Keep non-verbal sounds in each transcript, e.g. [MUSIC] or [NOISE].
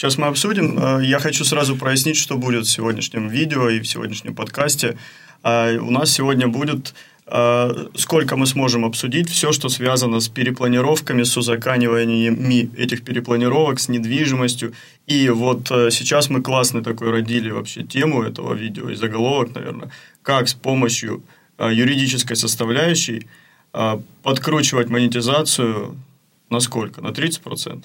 Сейчас мы обсудим. Э, я хочу сразу прояснить, что будет в сегодняшнем видео и в сегодняшнем подкасте. Э, у нас сегодня будет э, сколько мы сможем обсудить все, что связано с перепланировками, с узаканиваниями этих перепланировок, с недвижимостью. И вот сейчас мы классный такой родили вообще тему этого видео и заголовок, наверное, как с помощью юридической составляющей подкручивать монетизацию на сколько? На 30%?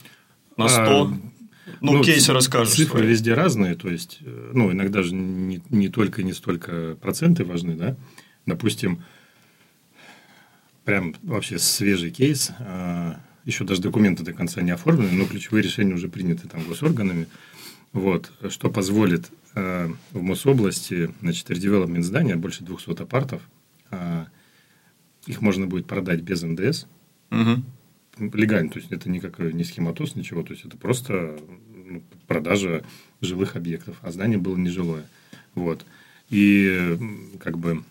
На 100%? А, ну, ну кейсы расскажешь. Цифры свои. везде разные, то есть, э, ну, иногда же не, не только не столько проценты важны, да. Допустим, прям вообще свежий кейс, а, еще даже документы до конца не оформлены, но ключевые решения уже приняты там госорганами. Вот, что позволит э, в Мособласти, значит, редевелопмент здания, больше 200 апартов, э, их можно будет продать без НДС. Угу легально, то есть это никакой не схематоз, ничего, то есть это просто ну, продажа жилых объектов, а здание было нежилое. Вот. И как бы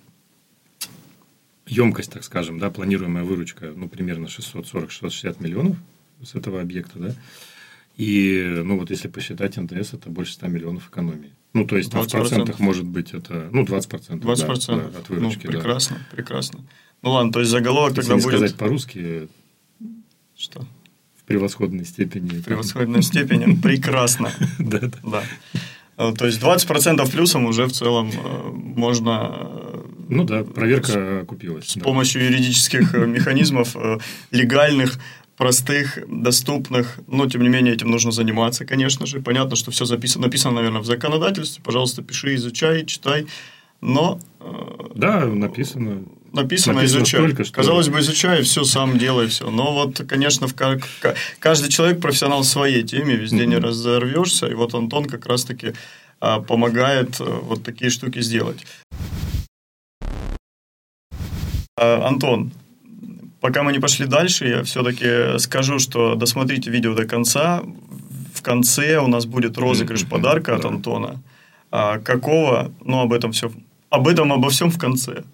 емкость, так скажем, да, планируемая выручка, ну, примерно 640-660 миллионов с этого объекта, да, и, ну, вот если посчитать НДС, это больше 100 миллионов экономии. Ну, то есть, 20%. в процентах может быть это, ну, 20%, 20% да, да, от выручки. Ну, прекрасно, да. прекрасно. Ну, ладно, то есть, заголовок если тогда не будет... сказать по-русски, что? В превосходной степени. В превосходной степени. Прекрасно. [LAUGHS] Да, да. Э, то есть 20% плюсом уже в целом э, можно... Э, ну да, проверка окупилась. С помощью юридических механизмов легальных, простых, доступных. Но, тем не менее, этим нужно заниматься, конечно же. Понятно, что все записано, написано, наверное, в законодательстве. Пожалуйста, пиши, изучай, читай. Но... Да, написано написано, написано изучай. Столько, что... Казалось бы, изучай, все сам делай, все. Но вот, конечно, в каждый человек профессионал в своей теме, везде mm-hmm. не разорвешься. И вот Антон как раз-таки а, помогает э, вот такие штуки сделать. А, Антон, пока мы не пошли дальше, я все-таки скажу, что досмотрите видео до конца. В конце у нас будет розыгрыш mm-hmm. подарка от Антона. А, какого? Ну, об этом все. Об этом обо всем в конце.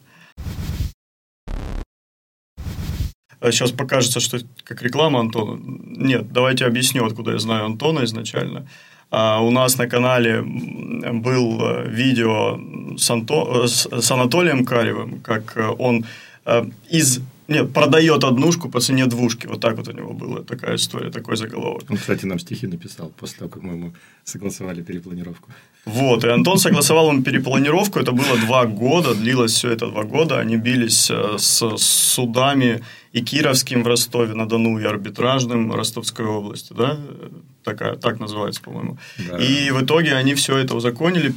Сейчас покажется, что как реклама Антона. Нет, давайте объясню, откуда я знаю Антона изначально. А у нас на канале был э, видео с, Анто... с Анатолием Каревым, как э, он э, из нет, продает однушку по цене двушки. Вот так вот у него была такая история, такой заголовок. Он, кстати, нам стихи написал после того, как мы ему согласовали перепланировку. Вот, и Антон согласовал ему перепланировку. Это было два года, длилось все это два года. Они бились с судами и Кировским в Ростове-на-Дону, и арбитражным Ростовской области, да, такая, так называется, по-моему. Да. И в итоге они все это узаконили,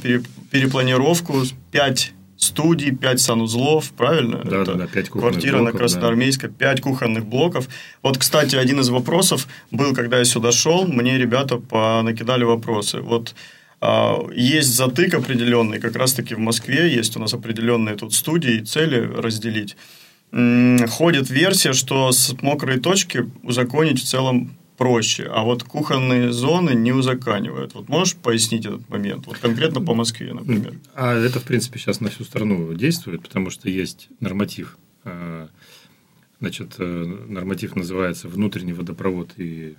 перепланировку, пять студий, пять санузлов, правильно? Да, это да, да, 5 Квартира блоков, на Красноармейской, да. 5 кухонных блоков. Вот, кстати, один из вопросов был, когда я сюда шел, мне ребята накидали вопросы. Вот а, есть затык определенный, как раз-таки в Москве есть у нас определенные тут студии, цели разделить ходит версия, что с мокрой точки узаконить в целом проще, а вот кухонные зоны не узаканивают. Вот можешь пояснить этот момент? Вот конкретно по Москве, например. А это, в принципе, сейчас на всю страну действует, потому что есть норматив. А, значит, э, норматив называется внутренний водопровод и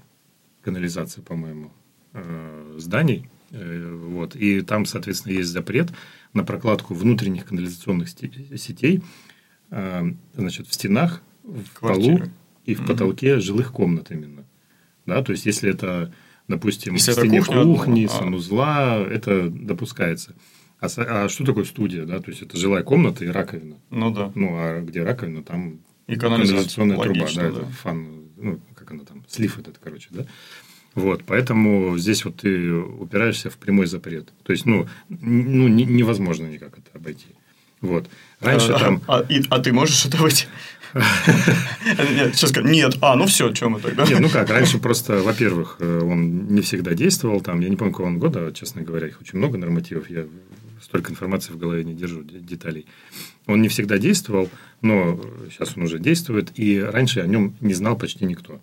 канализация, по-моему, э, зданий. Э, вот. И там, соответственно, есть запрет на прокладку внутренних канализационных сетей Э, значит, в стенах, в Квартиры. полу и в mm потолке жилых комнат именно. Да, то есть, если это, допустим, если в стене кухня, кухни, а. санузла, это допускается. А, а что такое студия? Да? То есть, это жилая комната и раковина. Ну, да. Ну, а где раковина, там и канализационная труба. Да, да. Это фан, ну, как она там, слив этот, короче, да. Вот, поэтому здесь вот ты упираешься в прямой запрет. То есть, ну, ну невозможно никак это обойти. Вот. Раньше а, там... А, и, а ты можешь это быть? Нет, сейчас нет, а, ну все, чем мы тогда? Нет, ну как, раньше просто, во-первых, э, он не всегда действовал, там, я не помню, какого он года, честно говоря, их очень много нормативов, я столько информации в голове не держу, деталей. Он не всегда действовал, но сейчас он уже действует, и раньше о нем не знал почти никто.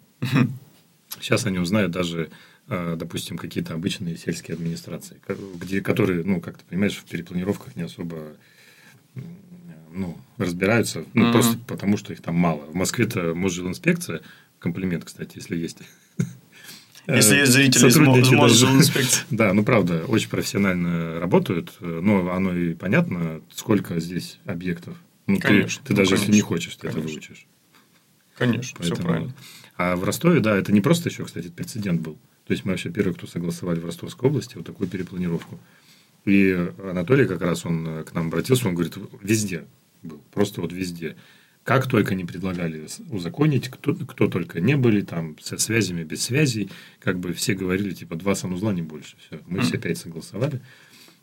Сейчас о нем знают даже, э, допустим, какие-то обычные сельские администрации, где, которые, ну, как ты понимаешь, в перепланировках не особо ну, разбираются, ну, mm-hmm. просто потому, что их там мало. В Москве-то может инспекция, комплимент, кстати, если есть. Если есть зрители из Мосинспекции. Да, ну правда, очень профессионально работают, но оно и понятно, сколько здесь объектов. Ну, конечно, ты, ты ну, даже конечно, если не хочешь, ты конечно. это выучишь. Конечно, Поэтому... все правильно. А в Ростове, да, это не просто еще, кстати, прецедент был. То есть мы вообще первые, кто согласовали в Ростовской области вот такую перепланировку. И Анатолий как раз он к нам обратился, он говорит, везде был, просто вот везде. Как только не предлагали узаконить, кто, кто только не были, там, со связями, без связей, как бы все говорили, типа, два санузла, не больше. Все. Мы все пять согласовали.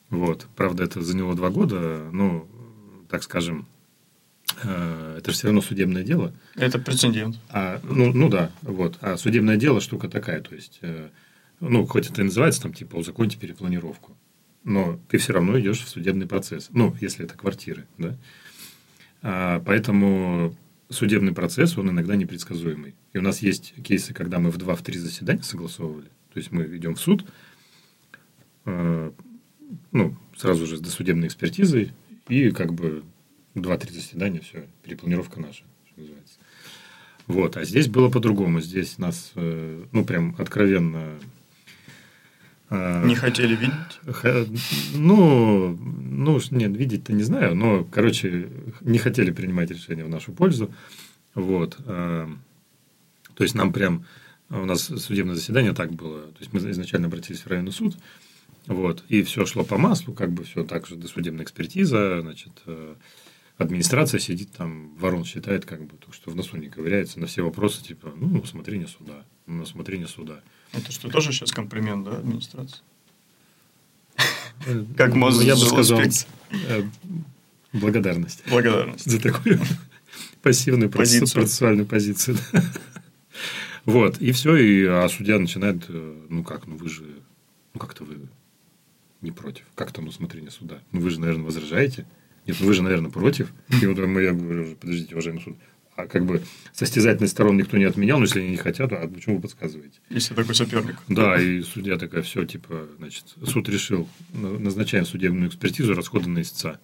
Вот. Правда, это заняло два года, но, так скажем, э, это же все равно судебное дело. Это прецедент. А, ну, ну да, вот. А судебное дело штука такая, то есть, э, ну, хоть это и называется там, типа, узаконьте перепланировку, но ты все равно идешь в судебный процесс. Ну, если это квартиры, да. А, поэтому судебный процесс, он иногда непредсказуемый. И у нас есть кейсы, когда мы в два, в три заседания согласовывали. То есть, мы идем в суд, а, ну, сразу же с досудебной экспертизой, и как бы два-три заседания, все, перепланировка наша, что называется. Вот, а здесь было по-другому. Здесь нас, э, ну, прям откровенно не хотели видеть? Ну, ну, нет, видеть-то не знаю, но, короче, не хотели принимать решение в нашу пользу. Вот. А, то есть, нам прям... У нас судебное заседание так было. То есть, мы изначально обратились в районный суд, вот, и все шло по маслу, как бы все так же досудебная экспертиза, значит, э, администрация сидит там, ворон считает, как бы, то, что в носу не ковыряется на все вопросы, типа, ну, на усмотрение суда, на усмотрение суда. Это что, тоже сейчас комплимент, да, администрации? [LAUGHS] Как можно Я бы сказал, э, благодарность. Благодарность. За такую [LAUGHS] пассивную процессуальную позицию. [LAUGHS] Вот, и все, и а судья начинает, э, ну как, ну вы же, ну как-то вы не против, как там усмотрение суда? Ну вы же, наверное, возражаете? Нет, ну вы же, наверное, против. И вот я говорю, подождите, уважаемый суд, а как бы состязательность сторон никто не отменял, но если они не хотят, а почему вы подсказываете? Если такой соперник. Да, и судья такая, все, типа, значит, суд решил, назначаем судебную экспертизу, расходы на истца.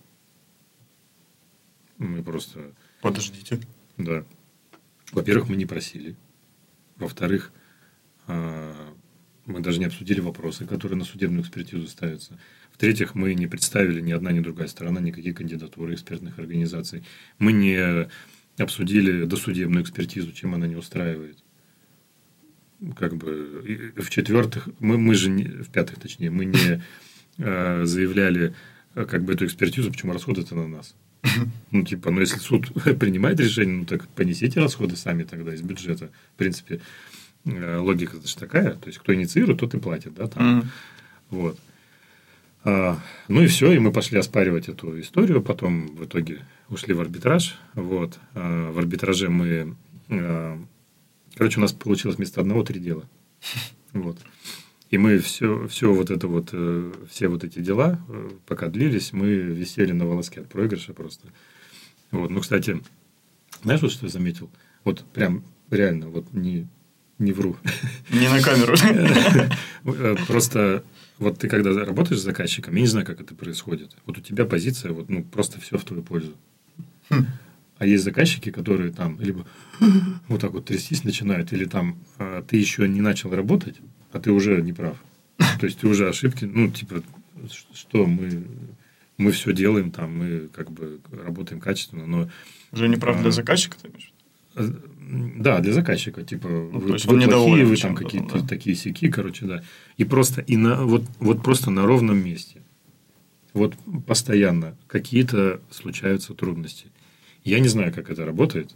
Мы просто... Подождите. Да. Во-первых, мы не просили. Во-вторых, а, мы даже не обсудили вопросы, которые на судебную экспертизу ставятся. В-третьих, мы не представили ни одна, ни другая сторона никакие кандидатуры экспертных организаций. Мы не обсудили досудебную экспертизу, чем она не устраивает. Как бы, в-четвертых, мы, мы же, не, в пятых точнее, мы не э, заявляли э, как бы эту экспертизу, почему расходы это на нас. [LAUGHS] Ну, типа, ну, если суд [LAUGHS] принимает решение, ну, так понесите расходы сами тогда из бюджета. В принципе, э, логика же такая. То есть, кто инициирует, тот и платит, да, там. Mm-hmm. Вот. А, ну и все, и мы пошли оспаривать эту историю. Потом в итоге ушли в арбитраж. Вот. А в арбитраже мы... А, короче, у нас получилось вместо одного три дела. [LAUGHS] Вот. И мы все, все вот это вот, э, все вот эти дела, э, пока длились, мы висели на волоске от проигрыша просто. Вот. Ну, кстати, знаешь, вот что я заметил? Вот прям реально, вот не, не вру. [LAUGHS] Не на камеру. [LAUGHS] Э, просто вот ты когда работаешь с заказчиком, я не знаю, как это происходит. Вот у тебя позиция, вот, ну, просто все в твою пользу. Хм. А есть заказчики, которые там либо [CLEARS THROAT] вот так вот трястись начинают, или там а, ты еще не начал работать, а ты уже не прав. [LAUGHS] То есть ты уже ошибки, ну, типа, что мы, мы все делаем, там, мы как бы работаем качественно, но... Уже не прав а, для заказчика, ты имеешь? Э, да, для заказчика, типа, ну, вы, вы плохие, вы там какие-то да. такие сики, короче, да. И просто, и на, вот, вот просто на ровном месте. Вот постоянно какие-то случаются трудности. Я не знаю, как это работает.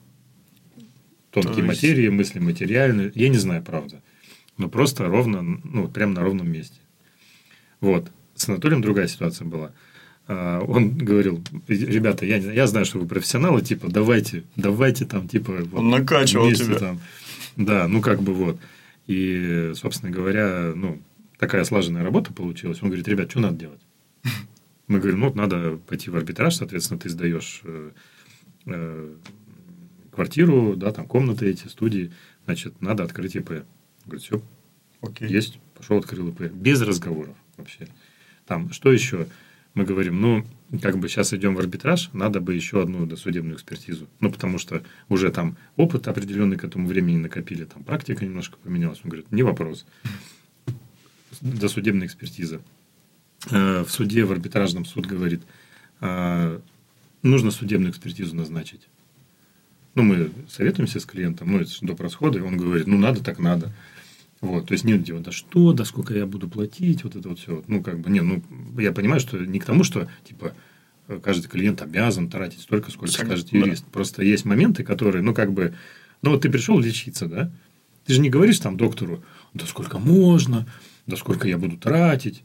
Тонкие есть... материи, мысли материальные. Я не знаю, правда. Но просто ровно, ну, прямо на ровном месте. Вот. С Анатолием другая ситуация была. А, он говорил, ребята, я, я знаю, что вы профессионалы, типа, давайте, давайте там, типа... Вот, он накачивал вместе, тебя. Там. Да, ну, как бы вот. И, собственно говоря, ну, такая слаженная работа получилась. Он говорит, ребят, что надо делать? Мы говорим, ну, надо пойти в арбитраж, соответственно, ты сдаешь э, квартиру, да, там комнаты эти, студии, значит, надо открыть ИП. Говорит, все, Окей. есть, пошел открыл ИП. Без разговоров вообще. Там, что еще? мы говорим, ну, как бы сейчас идем в арбитраж, надо бы еще одну досудебную экспертизу. Ну, потому что уже там опыт определенный к этому времени накопили, там практика немножко поменялась. Он говорит, не вопрос. Досудебная экспертиза. Э, в суде, в арбитражном суд говорит, э, нужно судебную экспертизу назначить. Ну, мы советуемся с клиентом, ну, это доп. расходы, он говорит, ну, надо, так надо. Вот, то есть нет типа, да что, да сколько я буду платить, вот это вот все. Ну, как бы, не, ну, я понимаю, что не к тому, что, типа, каждый клиент обязан тратить столько, сколько Согласен, скажет юрист. Да. Просто есть моменты, которые, ну, как бы, ну, вот ты пришел лечиться, да? Ты же не говоришь там доктору, да сколько можно, да сколько я буду тратить.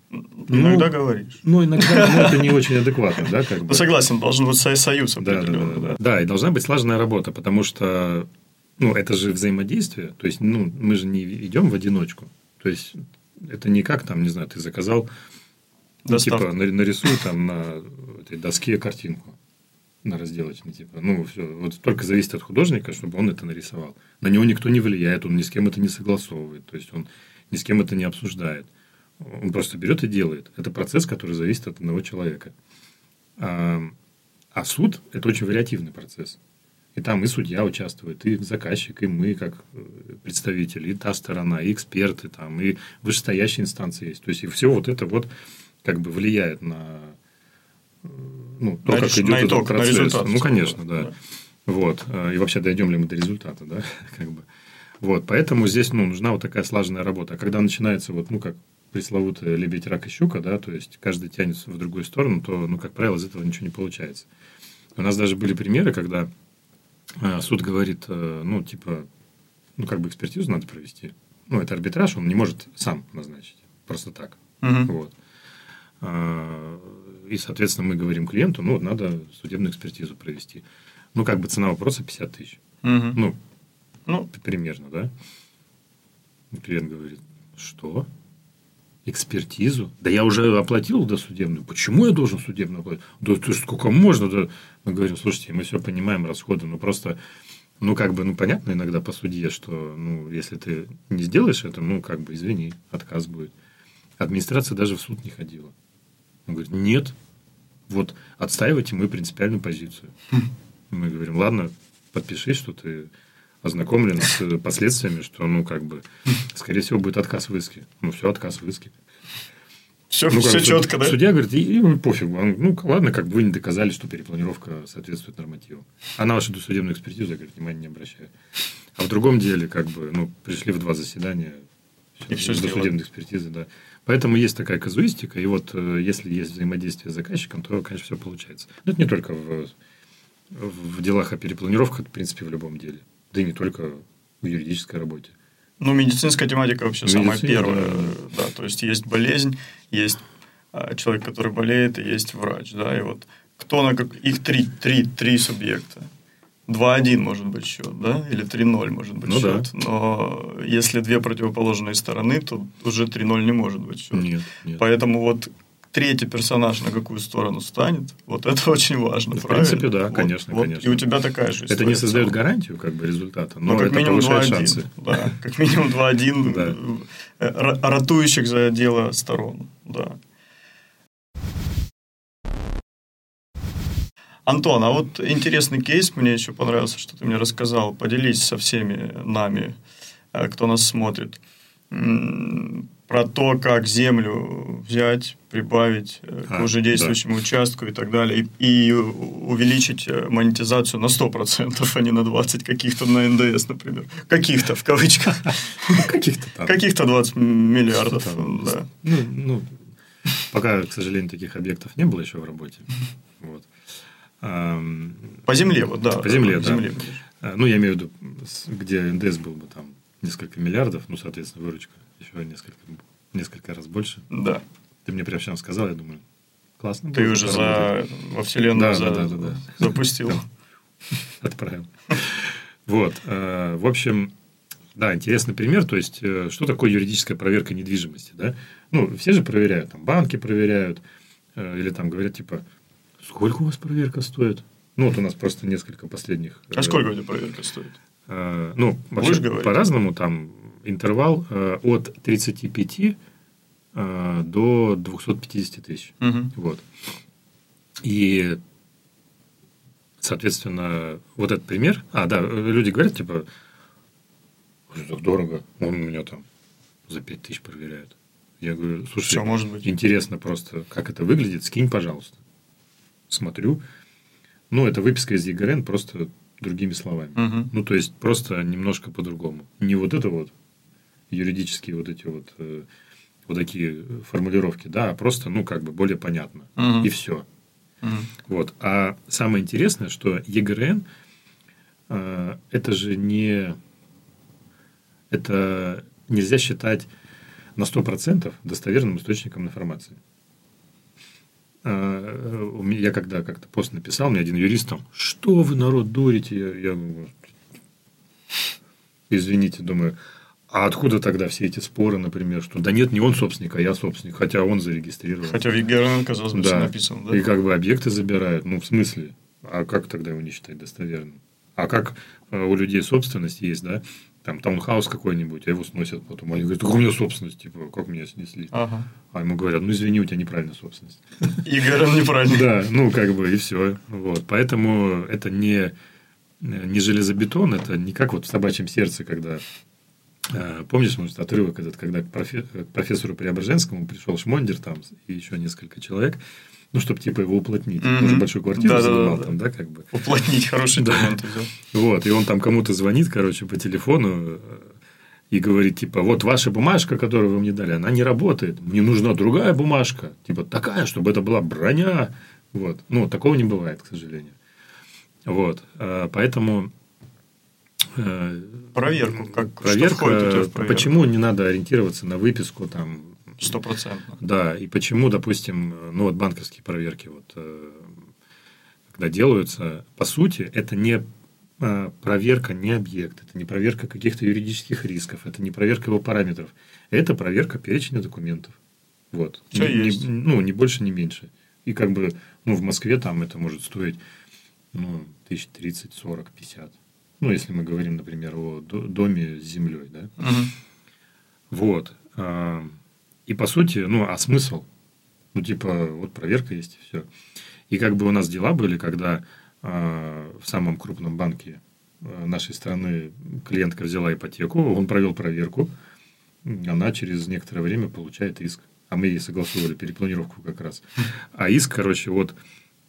Иногда ну, говоришь. Ну, иногда ну, это не очень адекватно, да, как бы. Ну, согласен, должен быть союз да, да, да, да. да, и должна быть слаженная работа, потому что ну, это же взаимодействие. То есть, ну, мы же не идем в одиночку. То есть, это не как там, не знаю, ты заказал, ну, типа, нарисуй там на этой доске картинку на разделочной, типа, ну, все, вот только зависит от художника, чтобы он это нарисовал. На него никто не влияет, он ни с кем это не согласовывает, то есть, он ни с кем это не обсуждает. Он просто берет и делает. Это процесс, который зависит от одного человека. А, а суд – это очень вариативный процесс. И там и судья участвует, и заказчик, и мы, как э, представители, и та сторона, и эксперты, там, и вышестоящие инстанции есть. То есть, и все вот это вот как бы влияет на э, ну, то, на как идет на итог, этот процесс. На результат, ну, конечно, да. да. Вот. А, и вообще, дойдем ли мы до результата, да, [LAUGHS] как бы. Вот. Поэтому здесь, ну, нужна вот такая слаженная работа. А когда начинается вот, ну, как пресловутая лебедь, рак и щука, да, то есть, каждый тянется в другую сторону, то, ну, как правило, из этого ничего не получается. У нас даже были примеры, когда а, суд говорит, э, ну, типа, ну, как бы экспертизу надо провести. Ну, это арбитраж, он не может сам назначить. Просто так. Угу. Вот. А, и, соответственно, мы говорим клиенту, ну, надо судебную экспертизу провести. Ну, как бы цена вопроса 50 тысяч. Угу. Ну, ну, примерно, да? Клиент говорит, что? экспертизу. Да я уже оплатил досудебную. Почему я должен судебную оплатить? Да ты сколько можно? Да. Мы говорим, слушайте, мы все понимаем, расходы, но просто, ну, как бы, ну, понятно иногда по судье, что, ну, если ты не сделаешь это, ну, как бы, извини, отказ будет. Администрация даже в суд не ходила. Он говорит, нет, вот отстаивайте мы принципиальную позицию. Мы говорим, ладно, подпиши, что ты ознакомлен с последствиями, что, ну, как бы, скорее всего, будет отказ в иске. Ну, все, отказ в иске. Все, ну, все четко, да? Судья говорит, и, и ну, пофигу. Он, ну, ладно, как бы вы не доказали, что перепланировка соответствует нормативам. А на вашу досудебную экспертизу, я, говорит, внимания не обращаю. А в другом деле, как бы, ну, пришли в два заседания, и все досудебной экспертизы, да. Поэтому есть такая казуистика, и вот э, если есть взаимодействие с заказчиком, то, конечно, все получается. Но это не только в, в делах о перепланировках, в принципе, в любом деле да и не только в юридической работе. Ну, медицинская тематика вообще Медицина, самая первая. Да. да, то есть есть болезнь, есть а, человек, который болеет, и есть врач, да, и вот кто на как их три, три, три субъекта. 2-1 может быть счет, да, или 3-0 может быть ну, счет. Да. Но если две противоположные стороны, то уже 3-0 не может быть счет. Нет, нет. Поэтому вот третий персонаж на какую сторону станет, вот это [LAUGHS] очень важно. В правильно? принципе, да, вот, конечно, вот, конечно. И у тебя такая же история. Это не создает гарантию как бы результата, но, но как это минимум повышает 2 шансы. Да, как минимум 2-1 [LAUGHS] э, ратующих за дело сторон. Да. Антон, а вот интересный кейс, мне еще понравился, что ты мне рассказал. Поделись со всеми нами, э, кто нас смотрит про то, как землю взять, прибавить э, а, к уже действующему да. участку и так далее, и, и увеличить э, монетизацию на 100%, а не на 20 каких-то на НДС, например. Каких-то, в кавычках. [LAUGHS] Каких-то Каких-то 20 миллиардов, да. Ну, ну, пока, к сожалению, таких объектов не было еще в работе. По земле, вот, да. По земле, да. А, ну, я имею в виду, где НДС был бы там несколько миллиардов, ну, соответственно, выручка еще несколько, несколько раз больше. Да. Ты мне прямо сейчас сказал, я думаю, классно. Ты уже за, во вселенную да, за, да, да, да, запустил. Отправил. Вот. Э, в общем, да, интересный пример. То есть, э, что такое юридическая проверка недвижимости? Да? Ну, все же проверяют. Там банки проверяют. Э, или там говорят, типа, сколько у вас проверка стоит? Ну, вот у нас просто несколько последних. А сколько у тебя проверка стоит? Ну, вообще по-разному. Там интервал э, от 35 э, до 250 тысяч. Угу. Вот. И, соответственно, вот этот пример. А, да, люди говорят, типа, так дорого. Он у меня там за 5 тысяч проверяют. Я говорю, слушай, Все может быть. интересно просто, как это выглядит, скинь, пожалуйста. Смотрю. Ну, это выписка из ЕГРН просто другими словами. Мгм. Ну, то есть, просто немножко по-другому. Не вот это вот юридические вот эти вот э, вот такие формулировки, да, а просто, ну, как бы более понятно. Мгм. И все. Мгм. Вот. А самое интересное, что ЕГРН э, это же не это нельзя считать на 100% достоверным источником информации. Э, Я когда как-то пост написал, мне один юрист там, что вы народ дурите? Я, я извините, думаю, а откуда тогда все эти споры, например, что да нет, не он собственник, а я собственник, хотя он зарегистрирован. Хотя в ЕГРН, казалось бы, все написано. Да? И как бы объекты забирают. Ну, в смысле? А как тогда его не считать достоверным? А как э, у людей собственность есть, да? Там таунхаус какой-нибудь, а его сносят потом. Они говорят, у меня собственность, типа, как меня снесли? Ага. А ему говорят, ну, извини, у тебя неправильная собственность. ЕГРН неправильно. Да, ну, как бы, и все. Вот. Поэтому это не, не железобетон, это не как вот в собачьем сердце, когда э, Помнишь, может, отрывок этот, когда к, к профессору Преображенскому пришел Шмондер там и еще несколько человек, ну, чтобы типа его уплотнить. Он Мгм. уже большую квартиру Да-да-да-да. занимал там, да, как бы. Уплотнить хороший Да. Вот, и он там кому-то звонит, короче, по телефону э, и говорит, типа, вот ваша бумажка, которую вы мне дали, она не работает. Мне нужна другая бумажка, типа, такая, чтобы это была броня. Вот. Ну, такого не бывает, к сожалению. Вот. Поэтому э, Проверку. Как, что проверка, входит у тебя в проверку? почему не надо ориентироваться на выписку там Стопроцентно. да, и почему, допустим, ну вот банковские проверки, вот, э, когда делаются, по сути, это не э, проверка не объект, это не проверка каких-то юридических рисков, это не проверка его параметров, это проверка перечня документов. Вот. Всё Не- не- есть. ну, не больше, не меньше. И как бы, ну, в Москве там это может стоить, ну, тысяч тридцать, сорок, пятьдесят. Ну, если мы говорим, например, о до- доме с землей, да. Мгм. Вот. А, И по сути, ну, а смысл? Ну, типа, вот проверка есть, и все. И как бы у нас дела были, когда а, в самом крупном банке а, нашей страны клиентка взяла ипотеку, он провел проверку, она через некоторое время получает иск. А мы ей согласовывали перепланировку как раз. А иск, короче, вот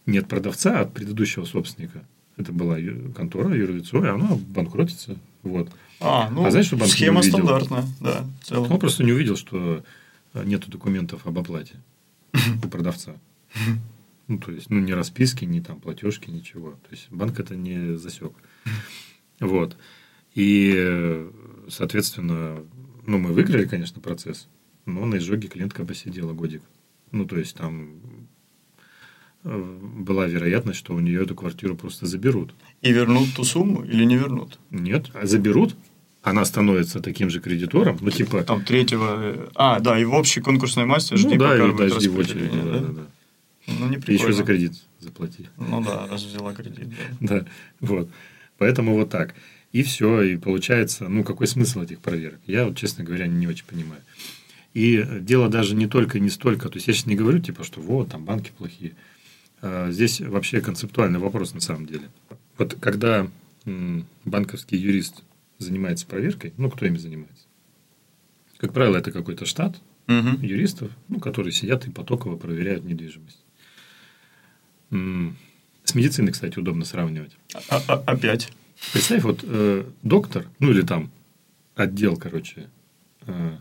не от продавца, а от предыдущего собственника. Это была контора, юрлицо, и она банкротится. Вот. А, ну, А знаешь, что банк не схема увидел? стандартная, да, целом. Он просто не увидел, что э, нету документов об оплате [LAUGHS] у продавца. Ну, то есть, ну, ни расписки, ни там платежки, ничего. То есть, банк это не засек. [LAUGHS] Вот. И, э, соответственно, ну, мы выиграли, конечно, процесс, но на изжоге клиентка посидела годик. Ну, то есть, там была вероятность, что у нее эту квартиру просто заберут. И вернут ту сумму или не вернут? Нет, а заберут, она становится таким же кредитором, ну, типа, Там третьего... э, А, да, и в общей конкурсной массе жди, ну, да, пока и будет дожди в очереди. распределение, Да, да? да, да. Ну, не И еще прикольно. за кредит заплати. Ну да, раз взяла кредит, да. [LAUGHS] Да, вот. Поэтому вот так. И все, и получается, ну, какой смысл этих проверок? Я, вот, честно говоря, не очень понимаю. И дело даже не только не столько, то есть я сейчас не говорю, типа, что вот, там банки плохие. А Здесь вообще концептуальный вопрос на самом деле. Вот когда банковский юрист занимается проверкой, ну, кто ими занимается? Как правило, это какой-то штат Мгм. юристов, ну, которые сидят и потоково проверяют недвижимость. С медициной, кстати, удобно сравнивать. А- а- Опять. Представь, вот э, доктор, ну или там отдел, короче, э,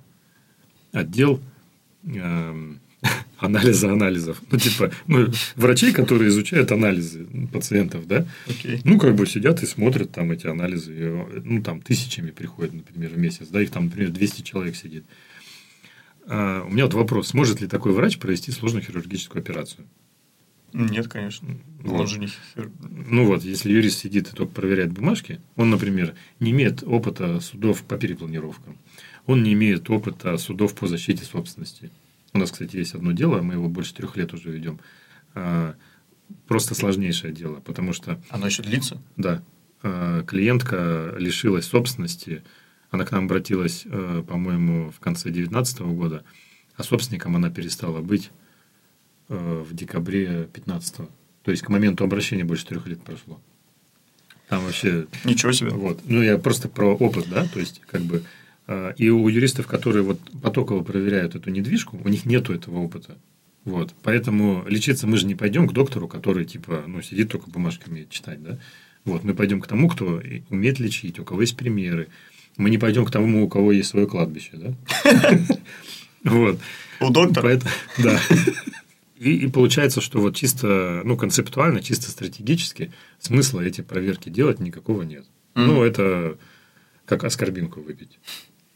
отдел эм, анализа анализов. Ну, типа, ну, врачей, которые изучают анализы пациентов, да, Окей. ну, как бы сидят и смотрят там эти анализы. Ну, там тысячами приходят, например, в месяц. Да, их там, например, 200 человек сидит. А, у меня вот вопрос. Сможет ли такой врач провести сложную хирургическую операцию? Нет, конечно. Вот. Он же не хир- Ну вот, если юрист сидит и только проверяет бумажки, он, например, не имеет опыта судов по перепланировкам, он не имеет опыта судов по защите собственности. У нас, кстати, есть одно дело, мы его больше трех лет уже ведем. А, Просто сложнейшее дело, потому что, Оно еще длится? да, а, клиентка лишилась собственности, она к нам обратилась, э, по-моему, в конце 2019 года, а собственником она перестала быть в декабре 2015. То есть, к моменту обращения больше трех лет прошло. Там вообще... Ничего себе. Вот. Ну, я просто про опыт, да, то есть, как бы... э, И у юристов, которые вот потоково проверяют эту недвижку, у них нету этого опыта. Вот. Поэтому лечиться мы же не пойдем к доктору, который, типа, ну, сидит только бумажки умеет читать, да. Вот. Мы пойдем к тому, кто умеет лечить, у кого есть примеры. Мы не пойдем к тому, у кого есть свое кладбище, да. [LAUGHS] Вот. У доктора? Да. И, и получается, что вот чисто, ну, концептуально, чисто стратегически смысла эти проверки делать никакого нет. Ну, это как аскорбинку выпить.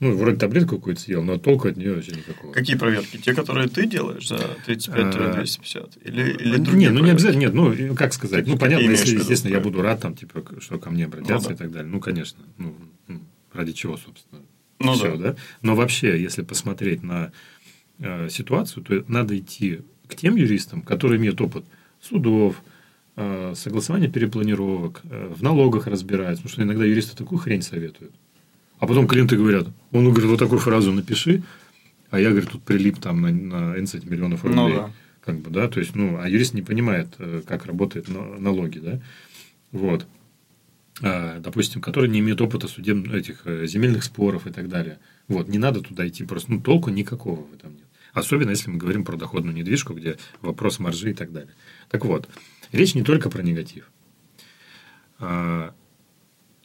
Ну, вроде таблетку какую-то съел, но толку от нее вообще никакого. Какие проверки? Те, которые ты делаешь за 35-250? Или, или А, другие Не, ну не обязательно, нет, ну, как сказать, Какие ну, понятно, если, естественно, я буду рад, там, типа, что ко мне обратятся Ну да. и так далее. Ну, конечно, ну, ну, ради чего, собственно, Ну все, да. да. Но вообще, если посмотреть на э, ситуацию, то надо идти к тем юристам, которые имеют опыт судов, э, согласования перепланировок, э, в налогах разбираются, потому что иногда юристы такую хрень советуют. А потом клиенты говорят, он говорит, вот такую фразу напиши, а я, говорит, тут прилип там на, на 11 миллионов Ну рублей. да. Как бы, да, то есть, ну, а юрист не понимает, э, как работают на- налоги, да. Вот. А, допустим, которые не имеют опыта судеб... этих э, земельных споров и так далее. Вот, не надо туда идти, просто ну, толку никакого в этом нет. Особенно, если мы говорим про доходную недвижку, где вопрос маржи и так далее. Так вот, речь не только про негатив.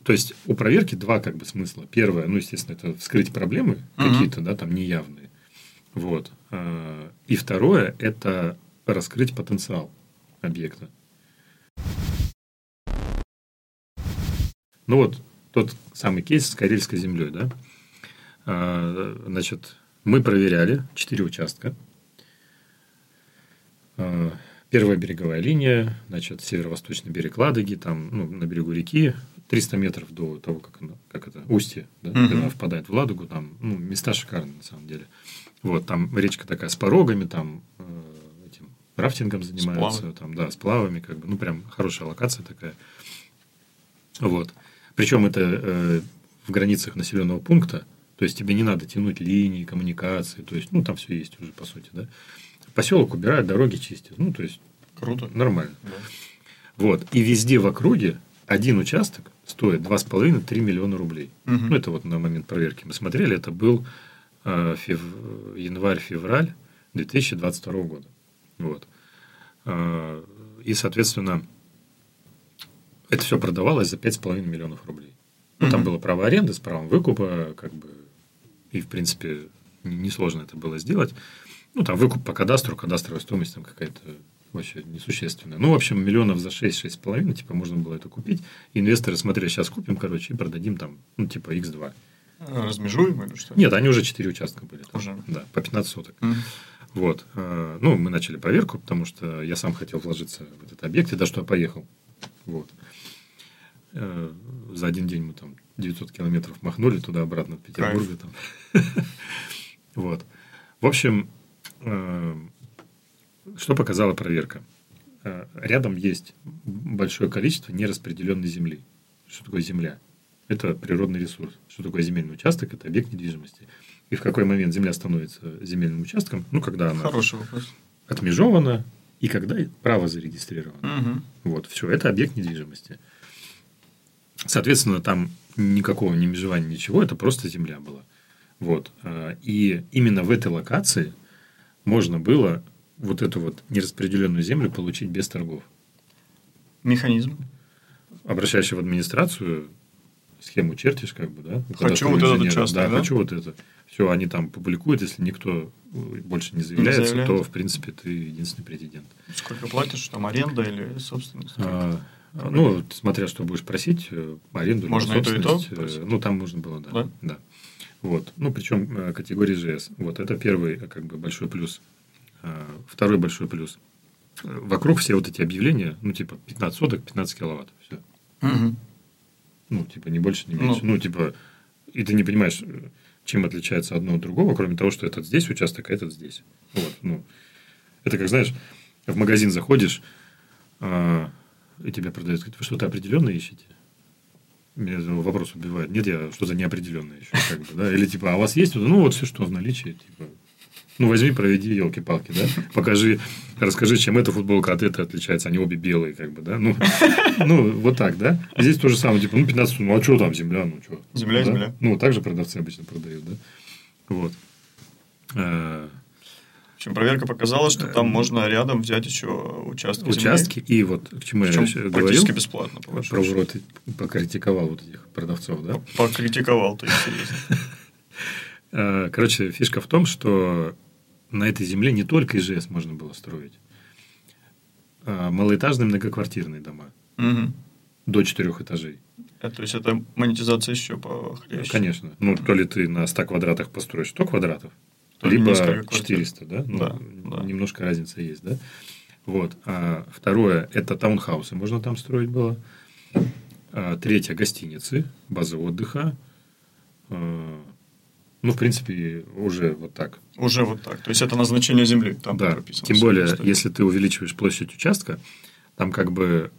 То есть, у проверки два как бы смысла. Первое, ну, естественно, это вскрыть проблемы какие-то, да, там неявные. Вот. А, И второе, это раскрыть потенциал объекта. Ну вот тот самый кейс с Карельской землей, да. А, Значит, мы проверяли четыре участка. А, Первая береговая линия, значит, северо-восточный берег Ладоги, там, ну, на берегу реки, 300 метров до того, как, она, как это, устье, да, Мгм. когда она впадает в Ладогу, там, ну, места шикарные, на самом деле. Вот, там речка такая с порогами, там, э, этим рафтингом занимаются, Сплавы. там, да, сплавами, как бы, ну, прям хорошая локация такая. Вот. Причем это э, в границах населенного пункта, то есть тебе не надо тянуть линии, коммуникации, то есть, ну, там все есть уже, по сути, да. Поселок убирают, дороги чистят, ну, то есть, Круто. нормально. Да. Вот. И везде в округе один участок стоит 2,5-3 миллиона рублей. Мгм. Ну, это вот на момент проверки мы смотрели, это был э, фев- январь-февраль 2022 года. Вот. Э, И, соответственно, это все продавалось за 5,5 миллионов рублей. Ну, там Мгм. было право аренды с правом выкупа, как бы, и, в принципе, несложно это было сделать. Ну, там выкуп по кадастру, кадастровая стоимость там какая-то вообще несущественная. Ну, в общем, миллионов за 6-6,5, типа, можно было это купить. Инвесторы смотрели, сейчас купим, короче, и продадим там, ну, типа, x2. Размежуем или что? Нет, они уже 4 участка были. там. Уже. Да, по 15 соток. Мгм. Вот. Э, Ну, мы начали проверку, потому что я сам хотел вложиться в этот объект, и даже что я поехал. Вот. Э, За один день мы там 900 километров махнули туда-обратно от Петербурга. Там. [LAUGHS] Вот. В общем, э, что показала проверка? Э, Рядом есть большое количество нераспределенной земли. Что такое земля? Это природный ресурс. Что такое земельный участок? Это объект недвижимости. И в какой момент земля становится земельным участком? Ну, когда она Хороший вопрос. отмежована и когда право зарегистрировано. Мгм. Вот, все, это объект недвижимости. Соответственно, там никакого не межевания, ничего, это просто земля была. Вот. а, И именно в этой локации можно было вот эту вот нераспределенную землю получить без торгов. Механизм. Обращаешься в администрацию, схему чертишь, как бы, да? у Хочу вот этот инженера. участок, Да, да? хочу вот это. Все, они там публикуют, если никто э, больше не заявляется, заявляет. то, в принципе, ты единственный президент. Сколько платишь? Там аренда или собственность? А, Ну, смотря что будешь просить, э, аренду, Можно и то, и то собственность, э? Ну, там можно было, да. Да? да. Вот. Ну, причем категории ЖС. Вот это первый как бы большой плюс. А, Второй большой плюс. Э, Вокруг все вот эти объявления, ну, типа 15 соток, 15 киловатт. Все. Мгм. Ну, типа, не больше, не меньше. Ну, типа, и ты не понимаешь, э, чем отличается одно от другого, кроме того, что этот здесь участок, а этот здесь. Вот, ну, это как, знаешь, в магазин заходишь, а, и тебя продают, говорят, вы что-то определенное ищете? Меня вопрос убивает. Нет, я что-то неопределенное ищу. Как бы, да? Или типа, а у вас есть? Ну, вот все, что в наличии. Типа, Ну, возьми, проведи, елки-палки, да? Покажи, расскажи, чем эта футболка от этой отличается. Они обе белые, как бы, да? Ну, ну вот так, да? Здесь то же самое, типа, ну, 15, ну, а что там, земля, ну, что? Земля, да? земля. Ну, так же продавцы обычно продают, да? Вот. А, В общем, проверка показала, что там можно рядом взять еще участки Участки, земли. и вот к чему я Причем еще говорил. практически бесплатно. Про урод покритиковал вот этих продавцов, да? Покритиковал, то есть, серьезно. [LAUGHS] Э, Короче, фишка в том, что на этой земле не только ИЖС можно было строить, а малоэтажные многоквартирные дома Мгм. до четырех этажей. Э, То есть, это монетизация еще похлеще. Конечно. Ну, то ли ты на 100 квадратах построишь 100 квадратов, То ли либо несколько квартир. 400, да? Ну, Да, да. Немножко разница есть, да? Вот. А второе – это таунхаусы можно там строить было. А третье – гостиницы, базы отдыха. Ну, в принципе, уже вот так. Уже вот так. То есть, это назначение земли там Да, прописано. тем более, просто. если ты увеличиваешь площадь участка, там как бы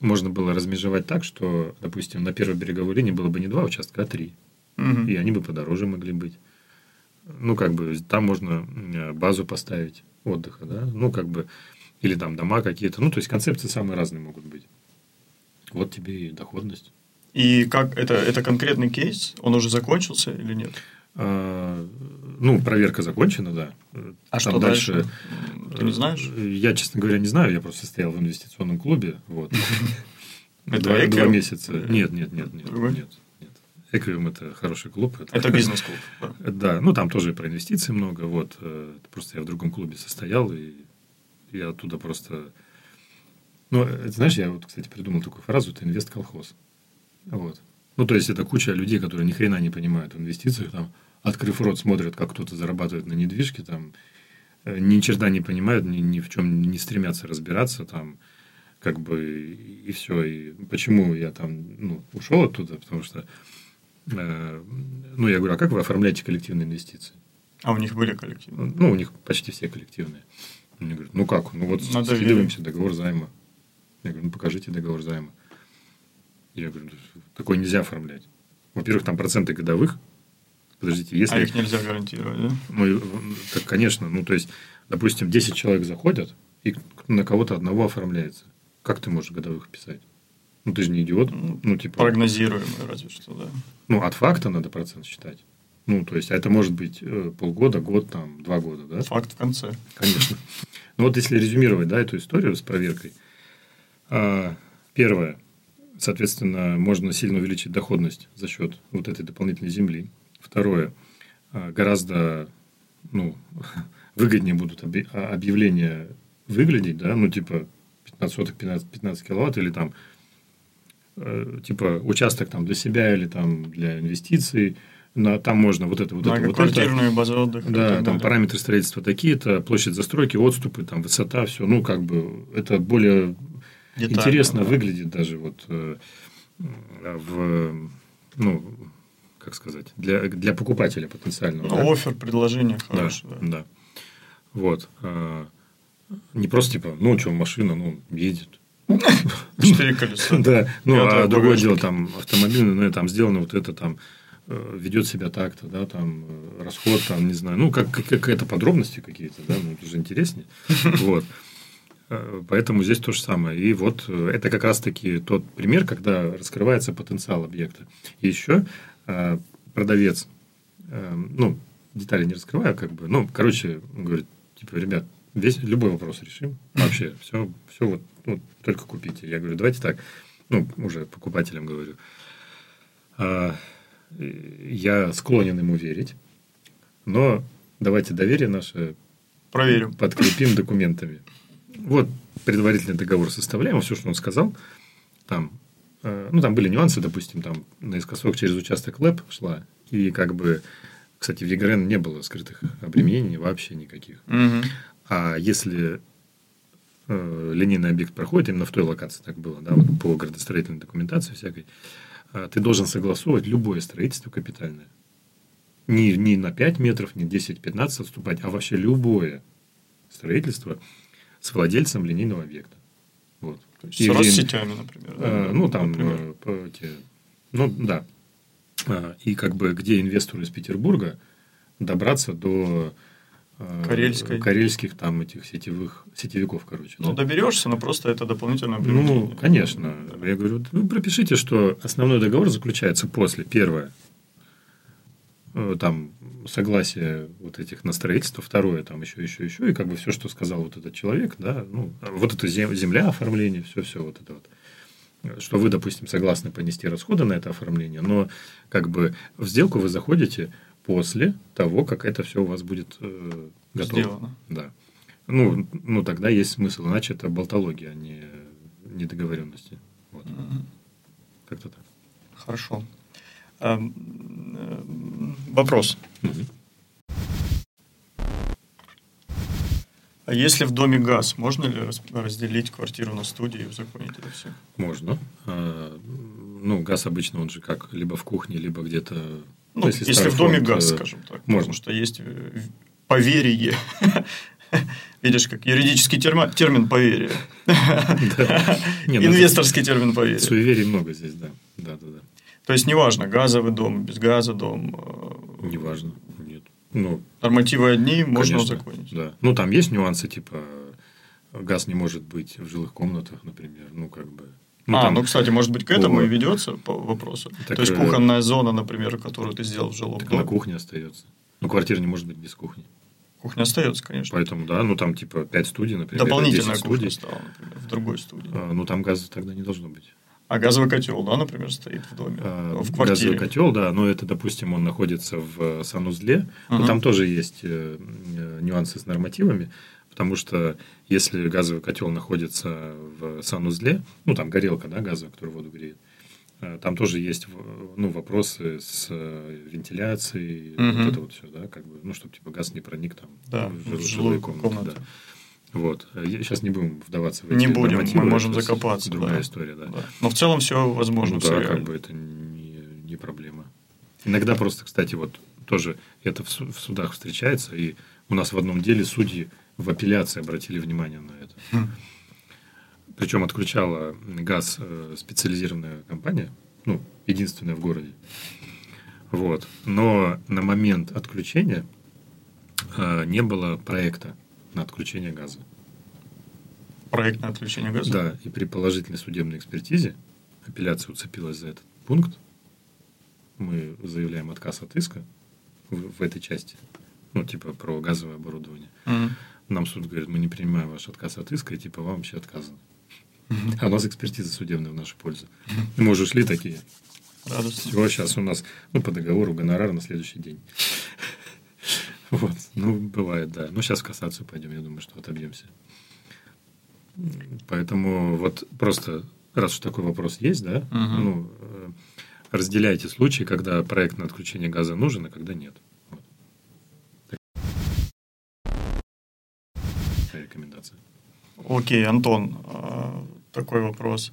можно было размежевать так, что, допустим, на первой береговой линии было бы не два участка, а три. Мгм. И они бы подороже могли быть. Ну, как бы, там можно э, базу поставить отдыха, да, ну, как бы, или там дома какие-то. Ну, то есть, концепции самые разные могут быть. Вот тебе и доходность. И как это, это конкретный кейс? Он уже закончился или нет? А, ну, проверка закончена, да. А Там что дальше? Ты не знаешь? э, Я, честно говоря, не знаю. Я просто стоял в инвестиционном клубе. Вот. [LAUGHS] Это Два, месяца. Нет, нет, нет, нет. Нет. Эквиум это хороший клуб. Это [LAUGHS] бизнес-клуб. да. Да, ну там тоже про инвестиции много. Вот. э, Просто я в другом клубе состоял, и я оттуда просто. Ну, это, знаешь, я вот, кстати, придумал такую фразу: это инвест-колхоз. Вот. Ну, то есть, это куча людей, которые ни хрена не понимают в инвестициях, там, открыв рот, смотрят, как кто-то зарабатывает на недвижке, там, э, ни черта не понимают, ни, ни в чем не стремятся разбираться, там, как бы, и все. И почему я там, ну, ушел оттуда, потому что, э, ну, я говорю, а как вы оформляете коллективные инвестиции? А у них были коллективы? Ну, у них почти все коллективные. Они говорят, ну как? Ну вот Надо скидываемся, договор займа. Я говорю, ну покажите договор займа. Я говорю, «Ну, такой нельзя оформлять. Во-первых, там проценты годовых. Подождите, если... А их нельзя гарантировать, да? Ну, так, конечно. Ну, то есть, допустим, 10 человек заходят, и на кого-то одного оформляется. Как ты можешь годовых писать? Ну, ты же не идиот. Ну, типа... Прогнозируемые, разве что, да. Ну, от факта надо процент считать. Ну, то есть, а это может быть э, полгода, год, там, два года, да? Факт в конце. Конечно. Ну вот если резюмировать, да, эту историю с проверкой. а, Первое. Соответственно, можно сильно увеличить доходность за счет вот этой дополнительной земли. Второе. а, Гораздо ну, [LAUGHS] выгоднее будут а, объявления выглядеть, да, ну, типа 15 соток, 15, 15 киловатт, или там э, типа участок там для себя или там для инвестиций. На, там можно вот это, вот это, вот это. Базы отдыха. Да, там далее. параметры строительства такие-то, площадь застройки, отступы, там высота, все. Ну, как бы это более Детально, интересно да. выглядит даже вот э, в, ну, как сказать, для, для покупателя потенциального. Ну, да? офер, предложение Да, хорошее. да. да. Вот. а, Не просто типа, ну, что, машина, ну, едет. Четыре колеса. [LAUGHS] Да, ну, а другое дело, там, автомобильный, ну, там сделано вот это, там, э, ведет себя так-то, да, там, э, расход, там, не знаю, ну, как, как- какая-то подробности какие-то, да, ну, это же интереснее. [LAUGHS] Вот. Э, Поэтому здесь то же самое. И вот э, это как раз-таки тот пример, когда раскрывается потенциал объекта. И еще э, продавец, ну, детали не раскрываю, как бы, ну, короче, он говорит, типа, ребят, весь, любой вопрос решим. Вообще, все, все вот, ну, только купите. Я говорю, давайте так, ну, уже покупателям говорю. А, я склонен ему верить, но давайте доверие наше Проверим. подкрепим документами. Вот предварительный договор составляем, все, что он сказал. Там, э, ну, там были нюансы, допустим, там наискосок через участок ЛЭП шла, и как бы, кстати, в ЕГРН не было скрытых обременений вообще никаких. Мгм. А если э, линейный объект проходит, именно в той локации так было, да, вот по градостроительной документации всякой, а, ты должен согласовывать любое строительство капитальное. Не, не на 5 метров, не 10-15 отступать, а вообще любое строительство с владельцем линейного объекта. Вот. То есть И с время- Россетями, например. да, а, ну, там, например. э, по эти- ну, да. А, И как бы где инвестору из Петербурга добраться до э, Карельской. карельских там этих сетевых сетевиков, короче. Ну, да. доберешься, но просто это дополнительное Ну, конечно. Я говорю, вы пропишите, что основной договор заключается после. Первое. э, Там согласие вот этих на строительство, второе, там еще, еще, еще, и как бы все, что сказал вот этот человек, да, ну, вот эта зем- земля, оформление, все, все вот это вот. Что вы, допустим, согласны понести расходы на это оформление, но как бы в сделку вы заходите после того, как это все у вас будет э, готово. Сделано. Да. Ну, ну, тогда есть смысл, иначе это болтология, а не недоговоренности. Вот. Мгм. Как-то так. Хорошо. Эм, эм, Вопрос. А если в доме газ, можно ли разделить квартиру на студии и узаконить это все? Можно. А, Ну, газ обычно он же как либо в кухне, либо где-то. Ну, если, старый в доме фонд, газ, э, скажем так. можно. Потому что есть э, поверие. [LAUGHS] Видишь, как юридический термин поверие. [LAUGHS] Не, ну, [LAUGHS] Инвесторский термин поверие. Суеверий много здесь, да. То есть, неважно, газовый дом, без газа дом, э, Неважно. Нет. Ну, нормативы одни, можно конечно, узаконить. Да. Ну, там есть нюансы, типа газ не может быть в жилых комнатах, например. Ну, как бы. Ну, а, там- ну, кстати, может быть, к этому по- и ведется по вопросу. Так, То есть, э, кухонная зона, например, которую ты сделал в жилом так на доме. кухне остается. Ну, квартира не может быть без кухни. Кухня остается, конечно. Поэтому, да, ну там типа 5 студий, например. Дополнительная 10 кухня студий. стала, например, в другой студии. А, Ну, там газа тогда не должно быть. А газовый котел, да, например, стоит в доме, А, в Газовый квартире. котел, да, но это, допустим, он находится в санузле. Но Мгм. там тоже есть э, э, нюансы с нормативами, потому что если газовый котел находится в санузле, ну, там горелка, да, газовая, которая воду греет, э, там тоже есть ну, вопросы с э, вентиляцией, Мгм. вот это вот все, да, как бы, ну, чтобы типа газ не проник там Да, в в жил- жилую жилые комнаты. комнату. да. Вот. Сейчас не будем вдаваться в эти Не будем, мы можем это закопаться. Другая да. история, да. Да. Но в целом все возможно. Ну всё да, реально. как бы это не, не проблема. Иногда просто, кстати, вот тоже это в судах встречается, и у нас в одном деле судьи в апелляции обратили внимание на это. Хм. Причем отключала газ э, специализированная компания, ну, единственная в городе. Вот. Но на момент отключения э, не было проекта на отключение газа. Проектное отключение газа. Да, и при положительной судебной экспертизе апелляция уцепилась за этот пункт. Мы заявляем отказ от иска в, в этой части. Ну, типа про газовое оборудование. Мгм. Нам суд говорит, мы не принимаем ваш отказ от иска, и типа вам вообще отказано. А у нас экспертиза судебная в нашу пользу. Мы уже шли такие. Радостно. Всего сейчас у нас, ну, по договору гонорар на следующий день. [LAUGHS] Вот. Ну, бывает, да. Ну, сейчас в кассацию пойдем, я думаю, что отобьемся. Поэтому вот просто, раз уж такой вопрос есть, да, Мгм. ну, э, разделяйте случаи, когда проект на отключение газа нужен, а когда нет. Вот. Рекомендация. Окей, Антон, а, такой вопрос.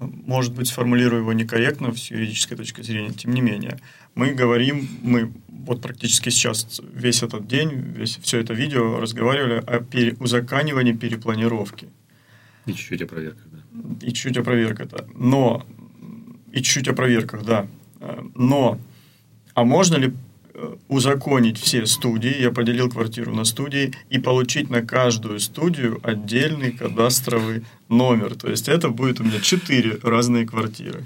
Может быть, сформулирую его некорректно с юридической точки зрения. Тем не менее, мы говорим, мы вот практически сейчас весь этот день, весь, все это видео разговаривали о пере- узаканивании перепланировки. И чуть-чуть о проверках, да. И чуть о проверках, да. Но, и чуть о проверках, да. Э, Но, а можно ли узаконить все студии, я поделил квартиру на студии, и получить на каждую студию отдельный кадастровый номер? То есть, это будет у меня четыре разные квартиры.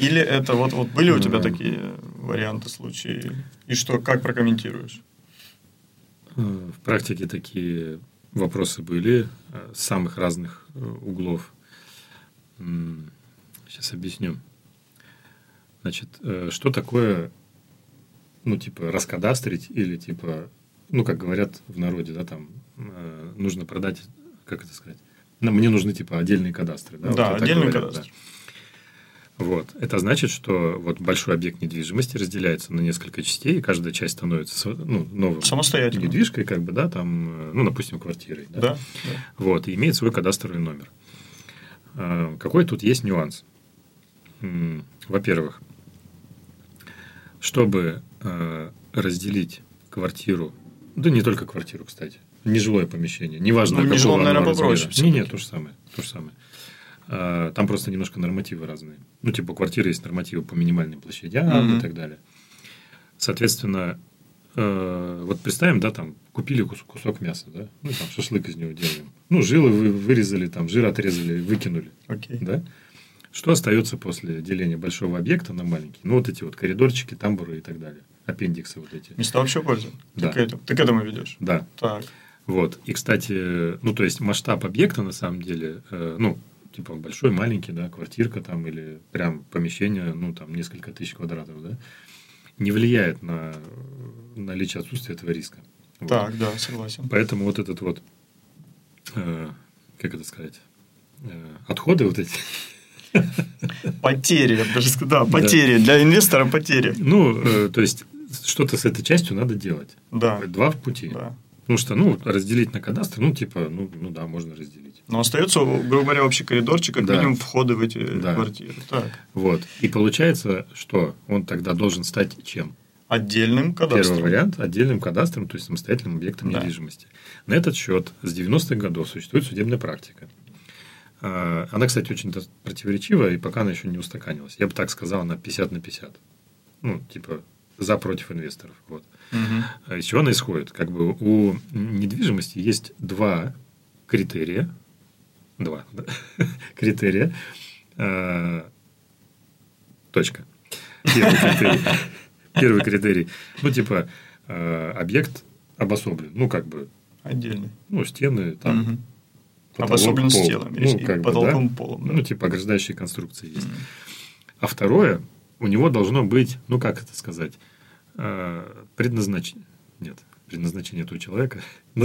Или это вот, вот были у тебя М. такие варианты, случаи? И что, как прокомментируешь? Э, В практике такие вопросы были э, с самых разных э, углов. Сейчас объясню. Значит, э, что такое, ну, типа, раскадастрить или, типа, ну, как говорят в народе, да, там, э, нужно продать, как это сказать, ну, мне нужны, типа, отдельные кадастры. Да, Да, вот так отдельный говорят, кадастр. да. Вот. Это значит, что вот большой объект недвижимости разделяется на несколько частей, и каждая часть становится ну, новым Самостоятельно. недвижкой, как бы, да, там, э, ну, допустим, квартирой. Да? Да? да. Вот, и имеет свой кадастровый номер. А, Какой тут есть нюанс? Во-первых, чтобы разделить квартиру, да не только квартиру, кстати, нежилое помещение, неважно, Ну, какого наверное, попроще Не, нет, то же самое, то же самое. А, Там просто немножко нормативы разные. Ну, типа, квартиры есть нормативы по минимальной площадям Мгм. и так далее. Соответственно, э, вот представим, да, там купили кус- кусок мяса, да? Ну, там шашлык из него делаем. Ну, жилы вы вырезали, там жир отрезали, выкинули, Окей. да? Что остается после деления большого объекта на маленький? Ну, вот эти вот коридорчики, тамбуры и так далее. Аппендиксы вот эти. Места общего пользы? Да. Ты, к этому, ты к этому ведешь? Да. Так. Вот. И, кстати, ну, то есть, масштаб объекта, на самом деле, э, ну, типа большой, маленький, да, квартирка там или прям помещение, ну, там, несколько тысяч квадратов, да, не влияет на наличие отсутствия этого риска. Вот. Так, да, согласен. Поэтому вот этот вот, э, как это сказать, э, отходы вот эти, [LAUGHS] Потери, я бы даже сказал. Да, потери. Для инвестора потери. ну, э, то есть, что-то с этой частью надо делать. Да. Два в пути. Да. Потому что, ну, разделить на кадастр, ну, типа, ну, ну да, можно разделить. Но остается, грубо говоря, общий коридорчик, как Да. минимум входы в эти Да. квартиры. Так. Вот. И получается, что он тогда должен стать чем? Отдельным кадастром. Первый вариант – отдельным кадастром, то есть самостоятельным объектом Да. недвижимости. На этот счет с 90-х годов существует судебная практика. А, Она, кстати, очень противоречивая, и пока она еще не устаканилась. Я бы так сказал, она 50 на 50. Ну, типа, за против инвесторов. Вот. А Из чего она исходит? Как бы у недвижимости есть два критерия. Два [LAUGHS] да? критерия. А, Точка. Первый критерий. Первый критерий. Ну, типа, а, объект обособлен. Ну, как бы, Отдельный. ну, стены, там, Мгм. Обособлен пол. стенами. Ну, и как бы, потолком, да. полом. да. Ну, типа, ограждающие конструкции есть. Мгм. А второе, у него должно быть, ну как это сказать, э, предназначение. Нет, предназначение этого человека.